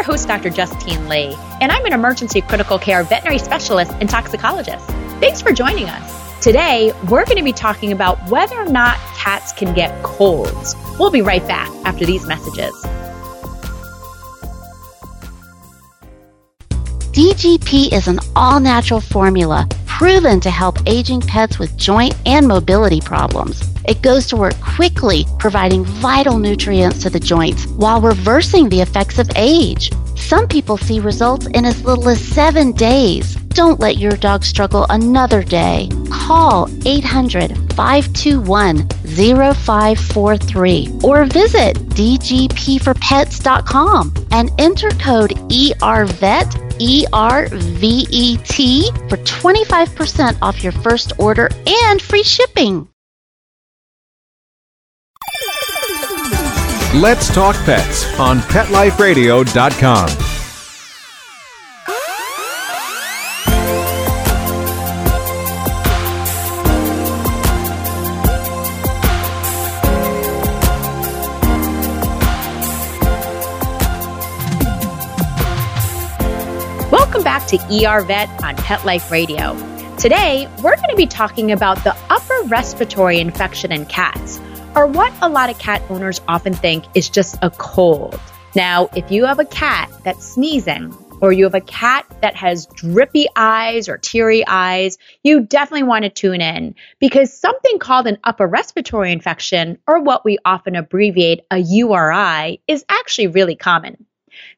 Your host, Dr. Justine Lee, and I'm an emergency critical care veterinary specialist and toxicologist. Thanks for joining us. Today, we're going to be talking about whether or not cats can get colds. We'll be right back after these messages. DGP is an all natural formula proven to help aging pets with joint and mobility problems. It goes to work quickly, providing vital nutrients to the joints while reversing the effects of age. Some people see results in as little as seven days. Don't let your dog struggle another day. Call 800 521 0543 or visit dgpforpets.com and enter code ERVET, E R V E T, for 25% off your first order and free shipping. Let's Talk Pets on PetLifeRadio.com. Welcome back to ER Vet on Pet Life Radio. Today, we're going to be talking about the upper respiratory infection in cats, or what a lot of cat owners often think is just a cold. Now, if you have a cat that's sneezing, or you have a cat that has drippy eyes or teary eyes, you definitely want to tune in because something called an upper respiratory infection, or what we often abbreviate a URI, is actually really common.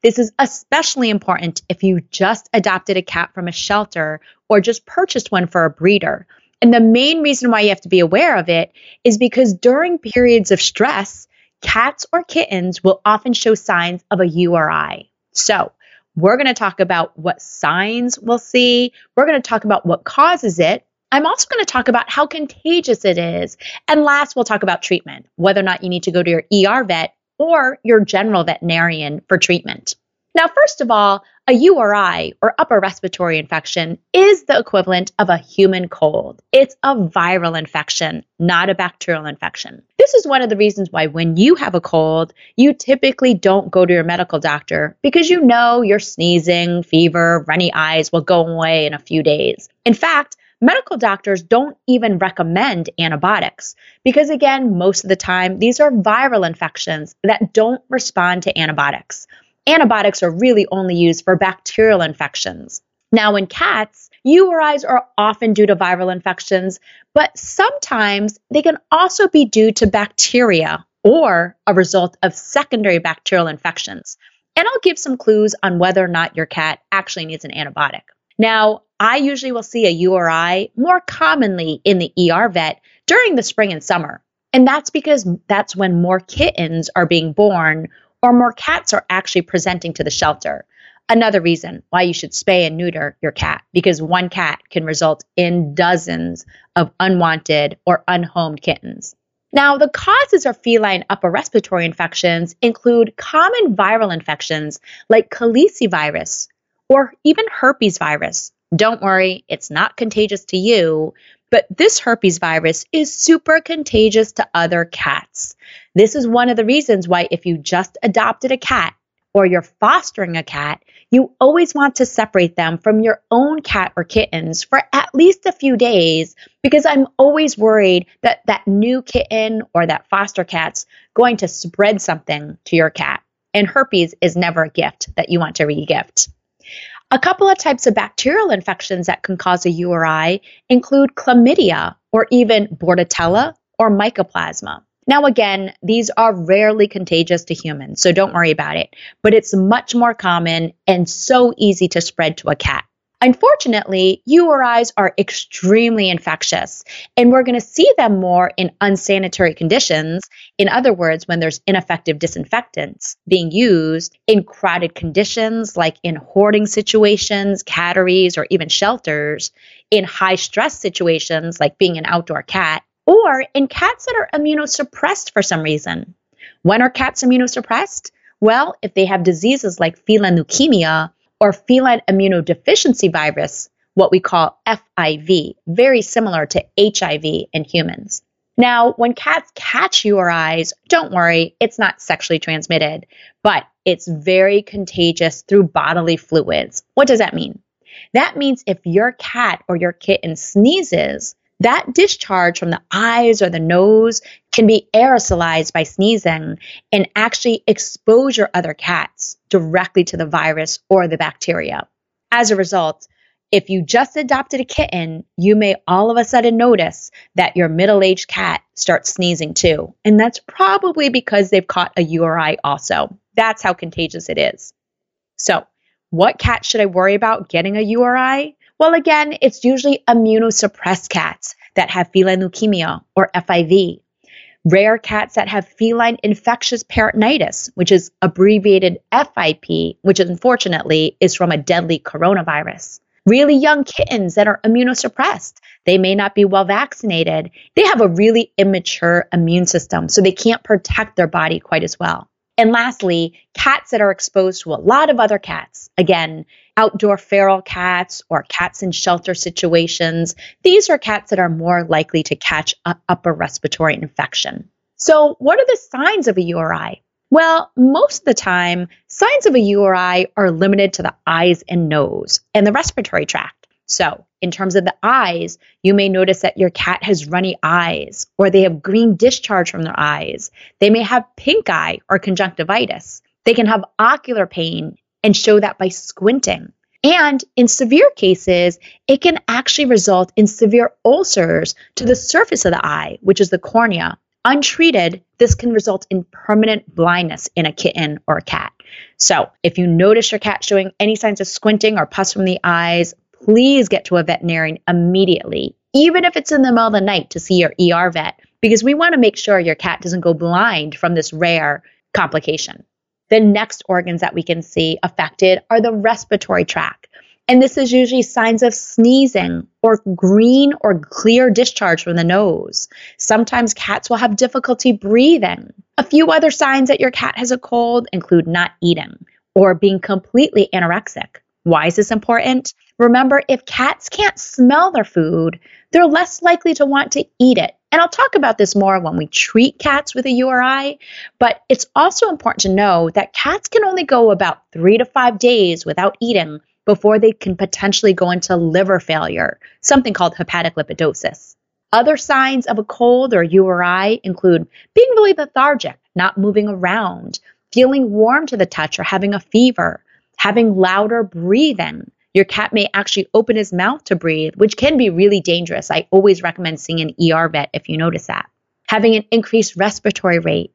This is especially important if you just adopted a cat from a shelter or just purchased one for a breeder. And the main reason why you have to be aware of it is because during periods of stress, cats or kittens will often show signs of a URI. So, we're going to talk about what signs we'll see. We're going to talk about what causes it. I'm also going to talk about how contagious it is. And last, we'll talk about treatment, whether or not you need to go to your ER vet or your general veterinarian for treatment. Now, first of all, a URI or upper respiratory infection is the equivalent of a human cold. It's a viral infection, not a bacterial infection. This is one of the reasons why when you have a cold, you typically don't go to your medical doctor because you know your sneezing, fever, runny eyes will go away in a few days. In fact, medical doctors don't even recommend antibiotics because, again, most of the time, these are viral infections that don't respond to antibiotics. Antibiotics are really only used for bacterial infections. Now, in cats, URIs are often due to viral infections, but sometimes they can also be due to bacteria or a result of secondary bacterial infections. And I'll give some clues on whether or not your cat actually needs an antibiotic. Now, I usually will see a URI more commonly in the ER vet during the spring and summer. And that's because that's when more kittens are being born or more cats are actually presenting to the shelter. Another reason why you should spay and neuter your cat because one cat can result in dozens of unwanted or unhomed kittens. Now, the causes of feline upper respiratory infections include common viral infections like calicivirus or even herpes virus. Don't worry, it's not contagious to you, but this herpes virus is super contagious to other cats. This is one of the reasons why, if you just adopted a cat or you're fostering a cat, you always want to separate them from your own cat or kittens for at least a few days because I'm always worried that that new kitten or that foster cat's going to spread something to your cat. And herpes is never a gift that you want to regift. A couple of types of bacterial infections that can cause a URI include chlamydia or even bordetella or mycoplasma. Now, again, these are rarely contagious to humans, so don't worry about it, but it's much more common and so easy to spread to a cat. Unfortunately, URIs are extremely infectious, and we're going to see them more in unsanitary conditions. In other words, when there's ineffective disinfectants being used in crowded conditions, like in hoarding situations, catteries, or even shelters, in high stress situations, like being an outdoor cat, or in cats that are immunosuppressed for some reason. When are cats immunosuppressed? Well, if they have diseases like feline leukemia or feline immunodeficiency virus, what we call FIV, very similar to HIV in humans. Now, when cats catch URIs, don't worry, it's not sexually transmitted, but it's very contagious through bodily fluids. What does that mean? That means if your cat or your kitten sneezes, that discharge from the eyes or the nose can be aerosolized by sneezing and actually expose your other cats directly to the virus or the bacteria. As a result, if you just adopted a kitten, you may all of a sudden notice that your middle aged cat starts sneezing too. And that's probably because they've caught a URI also. That's how contagious it is. So, what cat should I worry about getting a URI? Well, again, it's usually immunosuppressed cats that have feline leukemia or FIV, rare cats that have feline infectious peritonitis, which is abbreviated FIP, which unfortunately is from a deadly coronavirus. Really young kittens that are immunosuppressed. They may not be well vaccinated. They have a really immature immune system, so they can't protect their body quite as well. And lastly, cats that are exposed to a lot of other cats. Again, outdoor feral cats or cats in shelter situations. These are cats that are more likely to catch an upper respiratory infection. So, what are the signs of a URI? Well, most of the time, signs of a URI are limited to the eyes and nose and the respiratory tract. So, in terms of the eyes, you may notice that your cat has runny eyes or they have green discharge from their eyes. They may have pink eye or conjunctivitis. They can have ocular pain and show that by squinting. And in severe cases, it can actually result in severe ulcers to the surface of the eye, which is the cornea. Untreated, this can result in permanent blindness in a kitten or a cat. So, if you notice your cat showing any signs of squinting or pus from the eyes, please get to a veterinarian immediately, even if it's in the middle of the night to see your ER vet, because we want to make sure your cat doesn't go blind from this rare complication. The next organs that we can see affected are the respiratory tract. And this is usually signs of sneezing or green or clear discharge from the nose. Sometimes cats will have difficulty breathing. A few other signs that your cat has a cold include not eating or being completely anorexic. Why is this important? Remember, if cats can't smell their food, they're less likely to want to eat it. And I'll talk about this more when we treat cats with a URI, but it's also important to know that cats can only go about three to five days without eating before they can potentially go into liver failure, something called hepatic lipidosis. Other signs of a cold or URI include being really lethargic, not moving around, feeling warm to the touch or having a fever, having louder breathing. Your cat may actually open his mouth to breathe, which can be really dangerous. I always recommend seeing an ER vet if you notice that. Having an increased respiratory rate.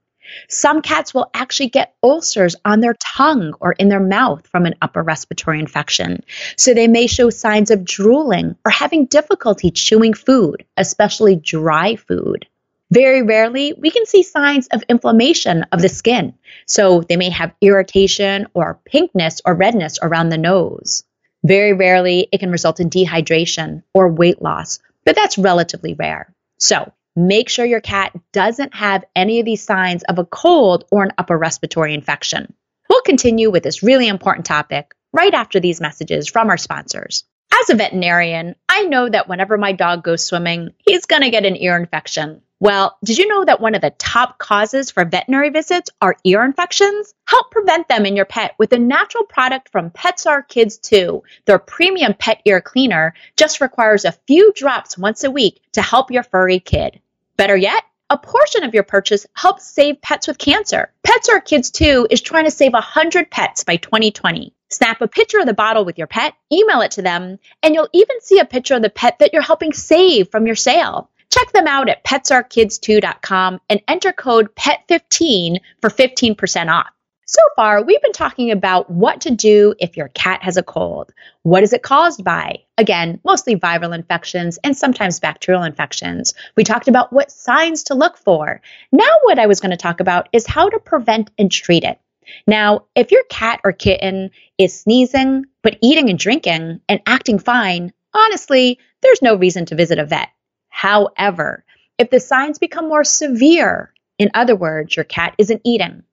Some cats will actually get ulcers on their tongue or in their mouth from an upper respiratory infection. So they may show signs of drooling or having difficulty chewing food, especially dry food. Very rarely, we can see signs of inflammation of the skin. So they may have irritation or pinkness or redness around the nose. Very rarely, it can result in dehydration or weight loss, but that's relatively rare. So make sure your cat doesn't have any of these signs of a cold or an upper respiratory infection. We'll continue with this really important topic right after these messages from our sponsors. As a veterinarian, I know that whenever my dog goes swimming, he's going to get an ear infection. Well, did you know that one of the top causes for veterinary visits are ear infections? Help prevent them in your pet with a natural product from Pets Are Kids Too. Their premium pet ear cleaner just requires a few drops once a week to help your furry kid. Better yet, a portion of your purchase helps save pets with cancer. Pets Are Kids Too is trying to save 100 pets by 2020. Snap a picture of the bottle with your pet, email it to them, and you'll even see a picture of the pet that you're helping save from your sale. Check them out at petsarekidstoo.com and enter code PET15 for 15% off. So far, we've been talking about what to do if your cat has a cold. What is it caused by? Again, mostly viral infections and sometimes bacterial infections. We talked about what signs to look for. Now, what I was going to talk about is how to prevent and treat it. Now, if your cat or kitten is sneezing, but eating and drinking and acting fine, honestly, there's no reason to visit a vet. However, if the signs become more severe, in other words, your cat isn't eating,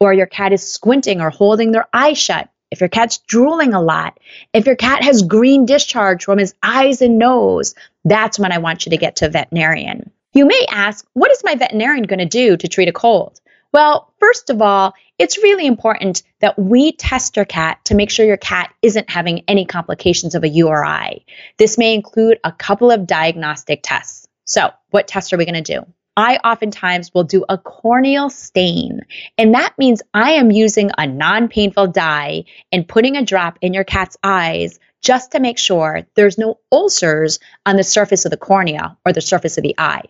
or your cat is squinting or holding their eyes shut, if your cat's drooling a lot, if your cat has green discharge from his eyes and nose, that's when I want you to get to a veterinarian. You may ask, what is my veterinarian going to do to treat a cold? Well, first of all, it's really important that we test your cat to make sure your cat isn't having any complications of a URI. This may include a couple of diagnostic tests. So, what tests are we going to do? I oftentimes will do a corneal stain. And that means I am using a non painful dye and putting a drop in your cat's eyes just to make sure there's no ulcers on the surface of the cornea or the surface of the eye.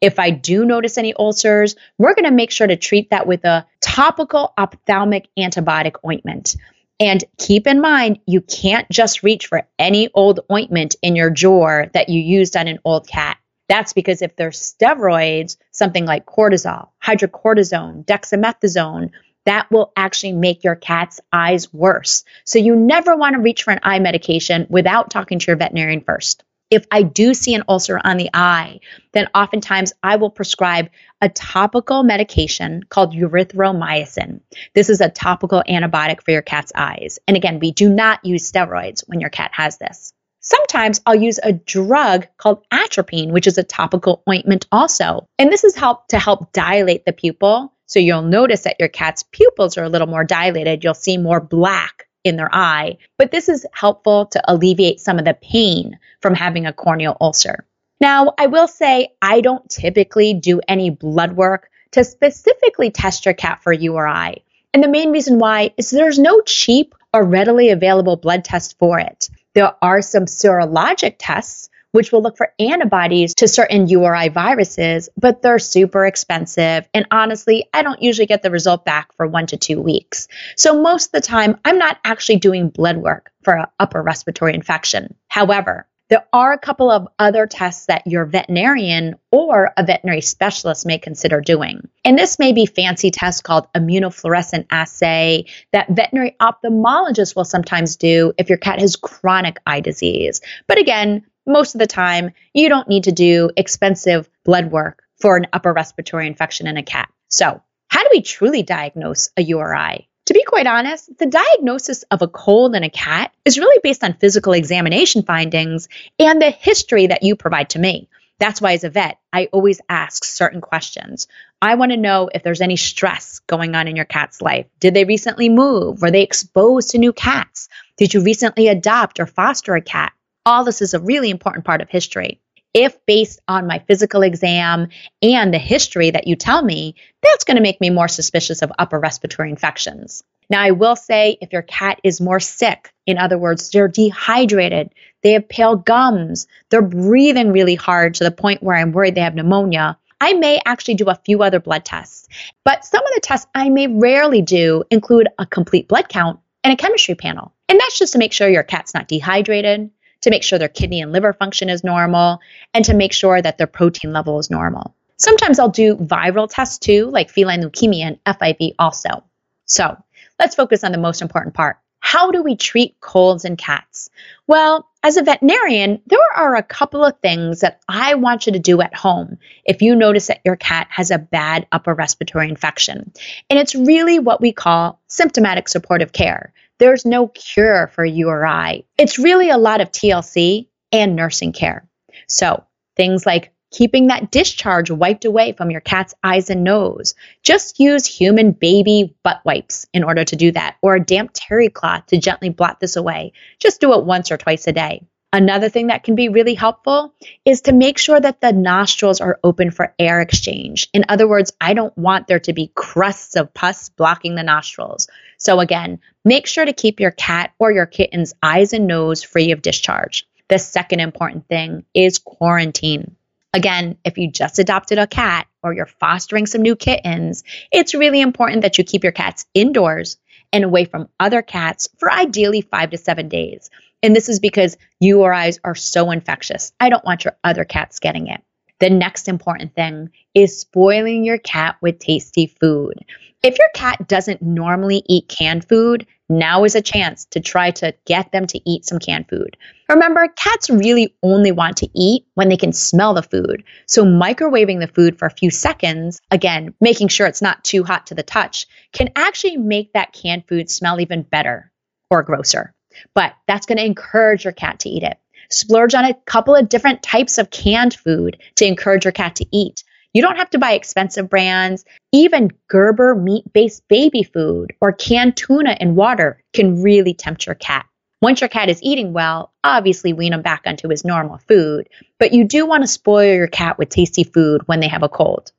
If I do notice any ulcers, we're going to make sure to treat that with a topical ophthalmic antibiotic ointment. And keep in mind, you can't just reach for any old ointment in your drawer that you used on an old cat. That's because if there's steroids, something like cortisol, hydrocortisone, dexamethasone, that will actually make your cat's eyes worse. So you never want to reach for an eye medication without talking to your veterinarian first. If I do see an ulcer on the eye, then oftentimes I will prescribe a topical medication called erythromycin. This is a topical antibiotic for your cat's eyes. And again, we do not use steroids when your cat has this. Sometimes I'll use a drug called atropine, which is a topical ointment also. And this is help to help dilate the pupil. So you'll notice that your cat's pupils are a little more dilated. You'll see more black in their eye. But this is helpful to alleviate some of the pain from having a corneal ulcer. Now, I will say I don't typically do any blood work to specifically test your cat for URI. And the main reason why is there's no cheap or readily available blood test for it. There are some serologic tests which will look for antibodies to certain URI viruses, but they're super expensive. And honestly, I don't usually get the result back for one to two weeks. So most of the time, I'm not actually doing blood work for an upper respiratory infection. However, there are a couple of other tests that your veterinarian or a veterinary specialist may consider doing. And this may be fancy tests called immunofluorescent assay that veterinary ophthalmologists will sometimes do if your cat has chronic eye disease. But again, most of the time, you don't need to do expensive blood work for an upper respiratory infection in a cat. So, how do we truly diagnose a URI? To be quite honest, the diagnosis of a cold in a cat is really based on physical examination findings and the history that you provide to me. That's why, as a vet, I always ask certain questions. I want to know if there's any stress going on in your cat's life. Did they recently move? Were they exposed to new cats? Did you recently adopt or foster a cat? All this is a really important part of history if based on my physical exam and the history that you tell me, that's going to make me more suspicious of upper respiratory infections. Now, I will say if your cat is more sick, in other words, they're dehydrated, they have pale gums, they're breathing really hard to the point where I'm worried they have pneumonia, I may actually do a few other blood tests. But some of the tests I may rarely do include a complete blood count and a chemistry panel. And that's just to make sure your cat's not dehydrated, to make sure their kidney and liver function is normal, and to make sure that their protein level is normal. Sometimes I'll do viral tests too, like feline leukemia and FIV also. So let's focus on the most important part. How do we treat colds in cats? Well, as a veterinarian, there are a couple of things that I want you to do at home if you notice that your cat has a bad upper respiratory infection. And it's really what we call symptomatic supportive care. There's no cure for URI. It's really a lot of TLC and nursing care. So, things like keeping that discharge wiped away from your cat's eyes and nose. Just use human baby butt wipes in order to do that, or a damp terry cloth to gently blot this away. Just do it once or twice a day. Another thing that can be really helpful is to make sure that the nostrils are open for air exchange. In other words, I don't want there to be crusts of pus blocking the nostrils. So again, make sure to keep your cat or your kitten's eyes and nose free of discharge. The second important thing is quarantine. Again, if you just adopted a cat or you're fostering some new kittens, it's really important that you keep your cats indoors and away from other cats for ideally five to seven days. And this is because URIs are so infectious. I don't want your other cats getting it. The next important thing is spoiling your cat with tasty food. If your cat doesn't normally eat canned food, now is a chance to try to get them to eat some canned food. Remember, cats really only want to eat when they can smell the food. So, microwaving the food for a few seconds, again, making sure it's not too hot to the touch, can actually make that canned food smell even better or grosser. But that's going to encourage your cat to eat it. Splurge on a couple of different types of canned food to encourage your cat to eat. You don't have to buy expensive brands. Even Gerber meat based baby food or canned tuna and water can really tempt your cat. Once your cat is eating well, obviously wean him back onto his normal food, but you do want to spoil your cat with tasty food when they have a cold.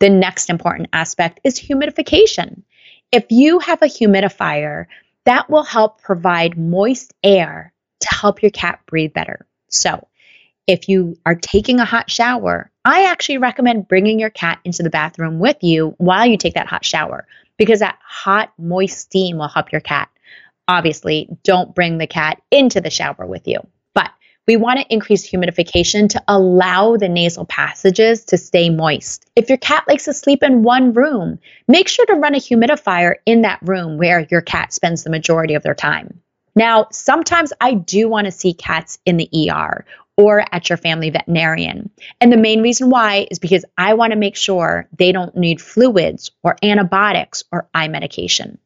The next important aspect is humidification. If you have a humidifier, that will help provide moist air to help your cat breathe better. So, if you are taking a hot shower, I actually recommend bringing your cat into the bathroom with you while you take that hot shower because that hot, moist steam will help your cat. Obviously, don't bring the cat into the shower with you, we want to increase humidification to allow the nasal passages to stay moist. If your cat likes to sleep in one room, make sure to run a humidifier in that room where your cat spends the majority of their time. Now, sometimes I do want to see cats in the ER or at your family veterinarian. And the main reason why is because I want to make sure they don't need fluids or antibiotics or eye medication.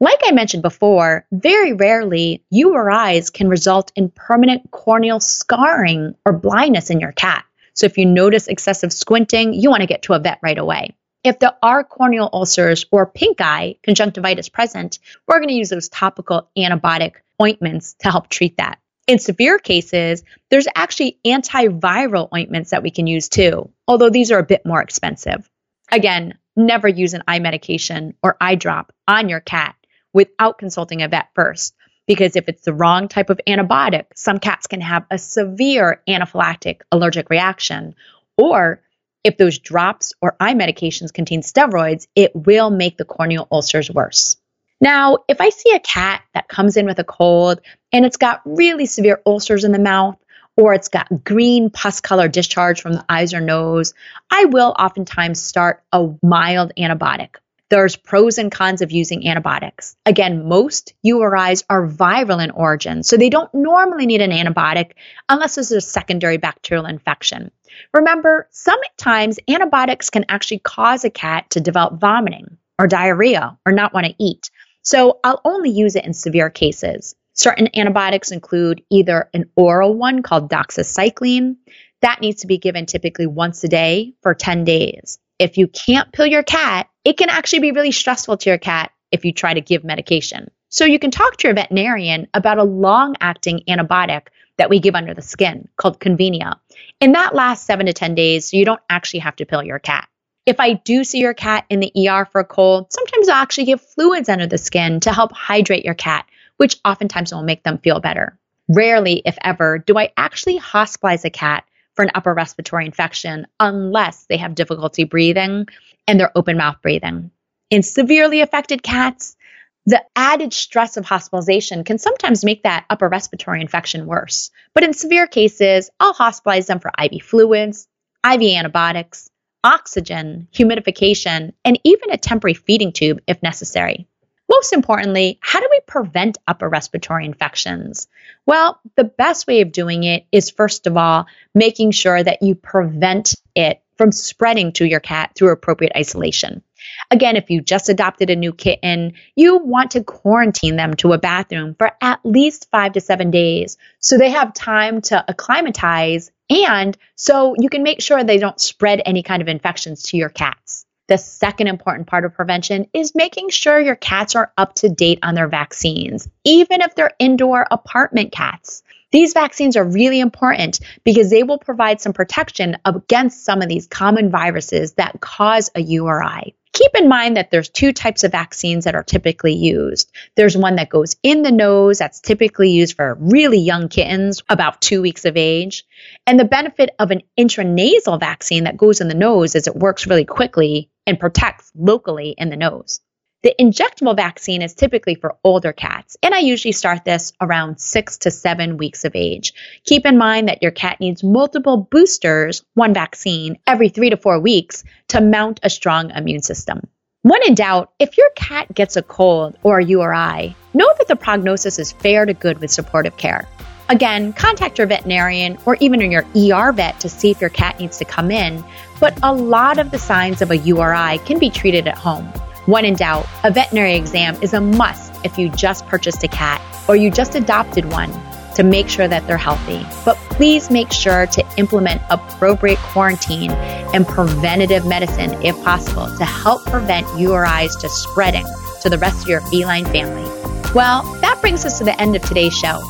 Like I mentioned before, very rarely URIs can result in permanent corneal scarring or blindness in your cat. So if you notice excessive squinting, you want to get to a vet right away. If there are corneal ulcers or pink eye conjunctivitis present, we're going to use those topical antibiotic ointments to help treat that. In severe cases, there's actually antiviral ointments that we can use too, although these are a bit more expensive. Again, never use an eye medication or eye drop on your cat without consulting a vet first, because if it's the wrong type of antibiotic, some cats can have a severe anaphylactic allergic reaction, or if those drops or eye medications contain steroids, it will make the corneal ulcers worse. Now, if I see a cat that comes in with a cold and it's got really severe ulcers in the mouth, or it's got green pus color discharge from the eyes or nose, I will oftentimes start a mild antibiotic. There's pros and cons of using antibiotics. Again, most URIs are viral in origin, so they don't normally need an antibiotic unless there's a secondary bacterial infection. Remember, sometimes antibiotics can actually cause a cat to develop vomiting or diarrhea or not want to eat. So I'll only use it in severe cases. Certain antibiotics include either an oral one called doxycycline. That needs to be given typically once a day for 10 days. If you can't pill your cat, it can actually be really stressful to your cat if you try to give medication. So you can talk to your veterinarian about a long acting antibiotic that we give under the skin called Convenia. And that lasts seven to 10 days, so you don't actually have to pill your cat. If I do see your cat in the ER for a cold, sometimes I'll actually give fluids under the skin to help hydrate your cat, which oftentimes will make them feel better. Rarely, if ever, do I actually hospitalize a cat for an upper respiratory infection unless they have difficulty breathing and they're open mouth breathing. In severely affected cats, the added stress of hospitalization can sometimes make that upper respiratory infection worse. But in severe cases, I'll hospitalize them for IV fluids, IV antibiotics, oxygen, humidification, and even a temporary feeding tube if necessary. Most importantly, how do we prevent upper respiratory infections? Well, the best way of doing it is first of all, making sure that you prevent it from spreading to your cat through appropriate isolation. Again, if you just adopted a new kitten, you want to quarantine them to a bathroom for at least five to seven days so they have time to acclimatize and so you can make sure they don't spread any kind of infections to your cats. The second important part of prevention is making sure your cats are up to date on their vaccines, even if they're indoor apartment cats. These vaccines are really important because they will provide some protection against some of these common viruses that cause a URI. Keep in mind that there's two types of vaccines that are typically used. There's one that goes in the nose, that's typically used for really young kittens, about two weeks of age. And the benefit of an intranasal vaccine that goes in the nose is it works really quickly and protects locally in the nose. The injectable vaccine is typically for older cats, and I usually start this around six to seven weeks of age. Keep in mind that your cat needs multiple boosters, one vaccine, every three to four weeks to mount a strong immune system. When in doubt, if your cat gets a cold or a URI, know that the prognosis is fair to good with supportive care. Again, contact your veterinarian or even your ER vet to see if your cat needs to come in, but a lot of the signs of a URI can be treated at home. When in doubt, a veterinary exam is a must if you just purchased a cat or you just adopted one to make sure that they're healthy. But please make sure to implement appropriate quarantine and preventative medicine if possible to help prevent URIs to spreading to the rest of your feline family. Well, that brings us to the end of today's show.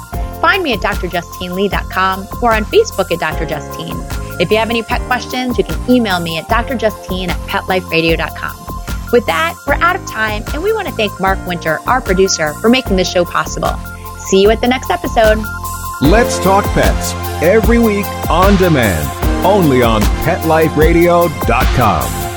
Find me at drjustinelee.com or on Facebook at Dr. Justine. If you have any pet questions, you can email me at drjustine at petliferadio.com. With that, we're out of time, and we want to thank Mark Winter, our producer, for making this show possible. See you at the next episode. Let's Talk Pets every week on demand, only on PetLifeRadio.com.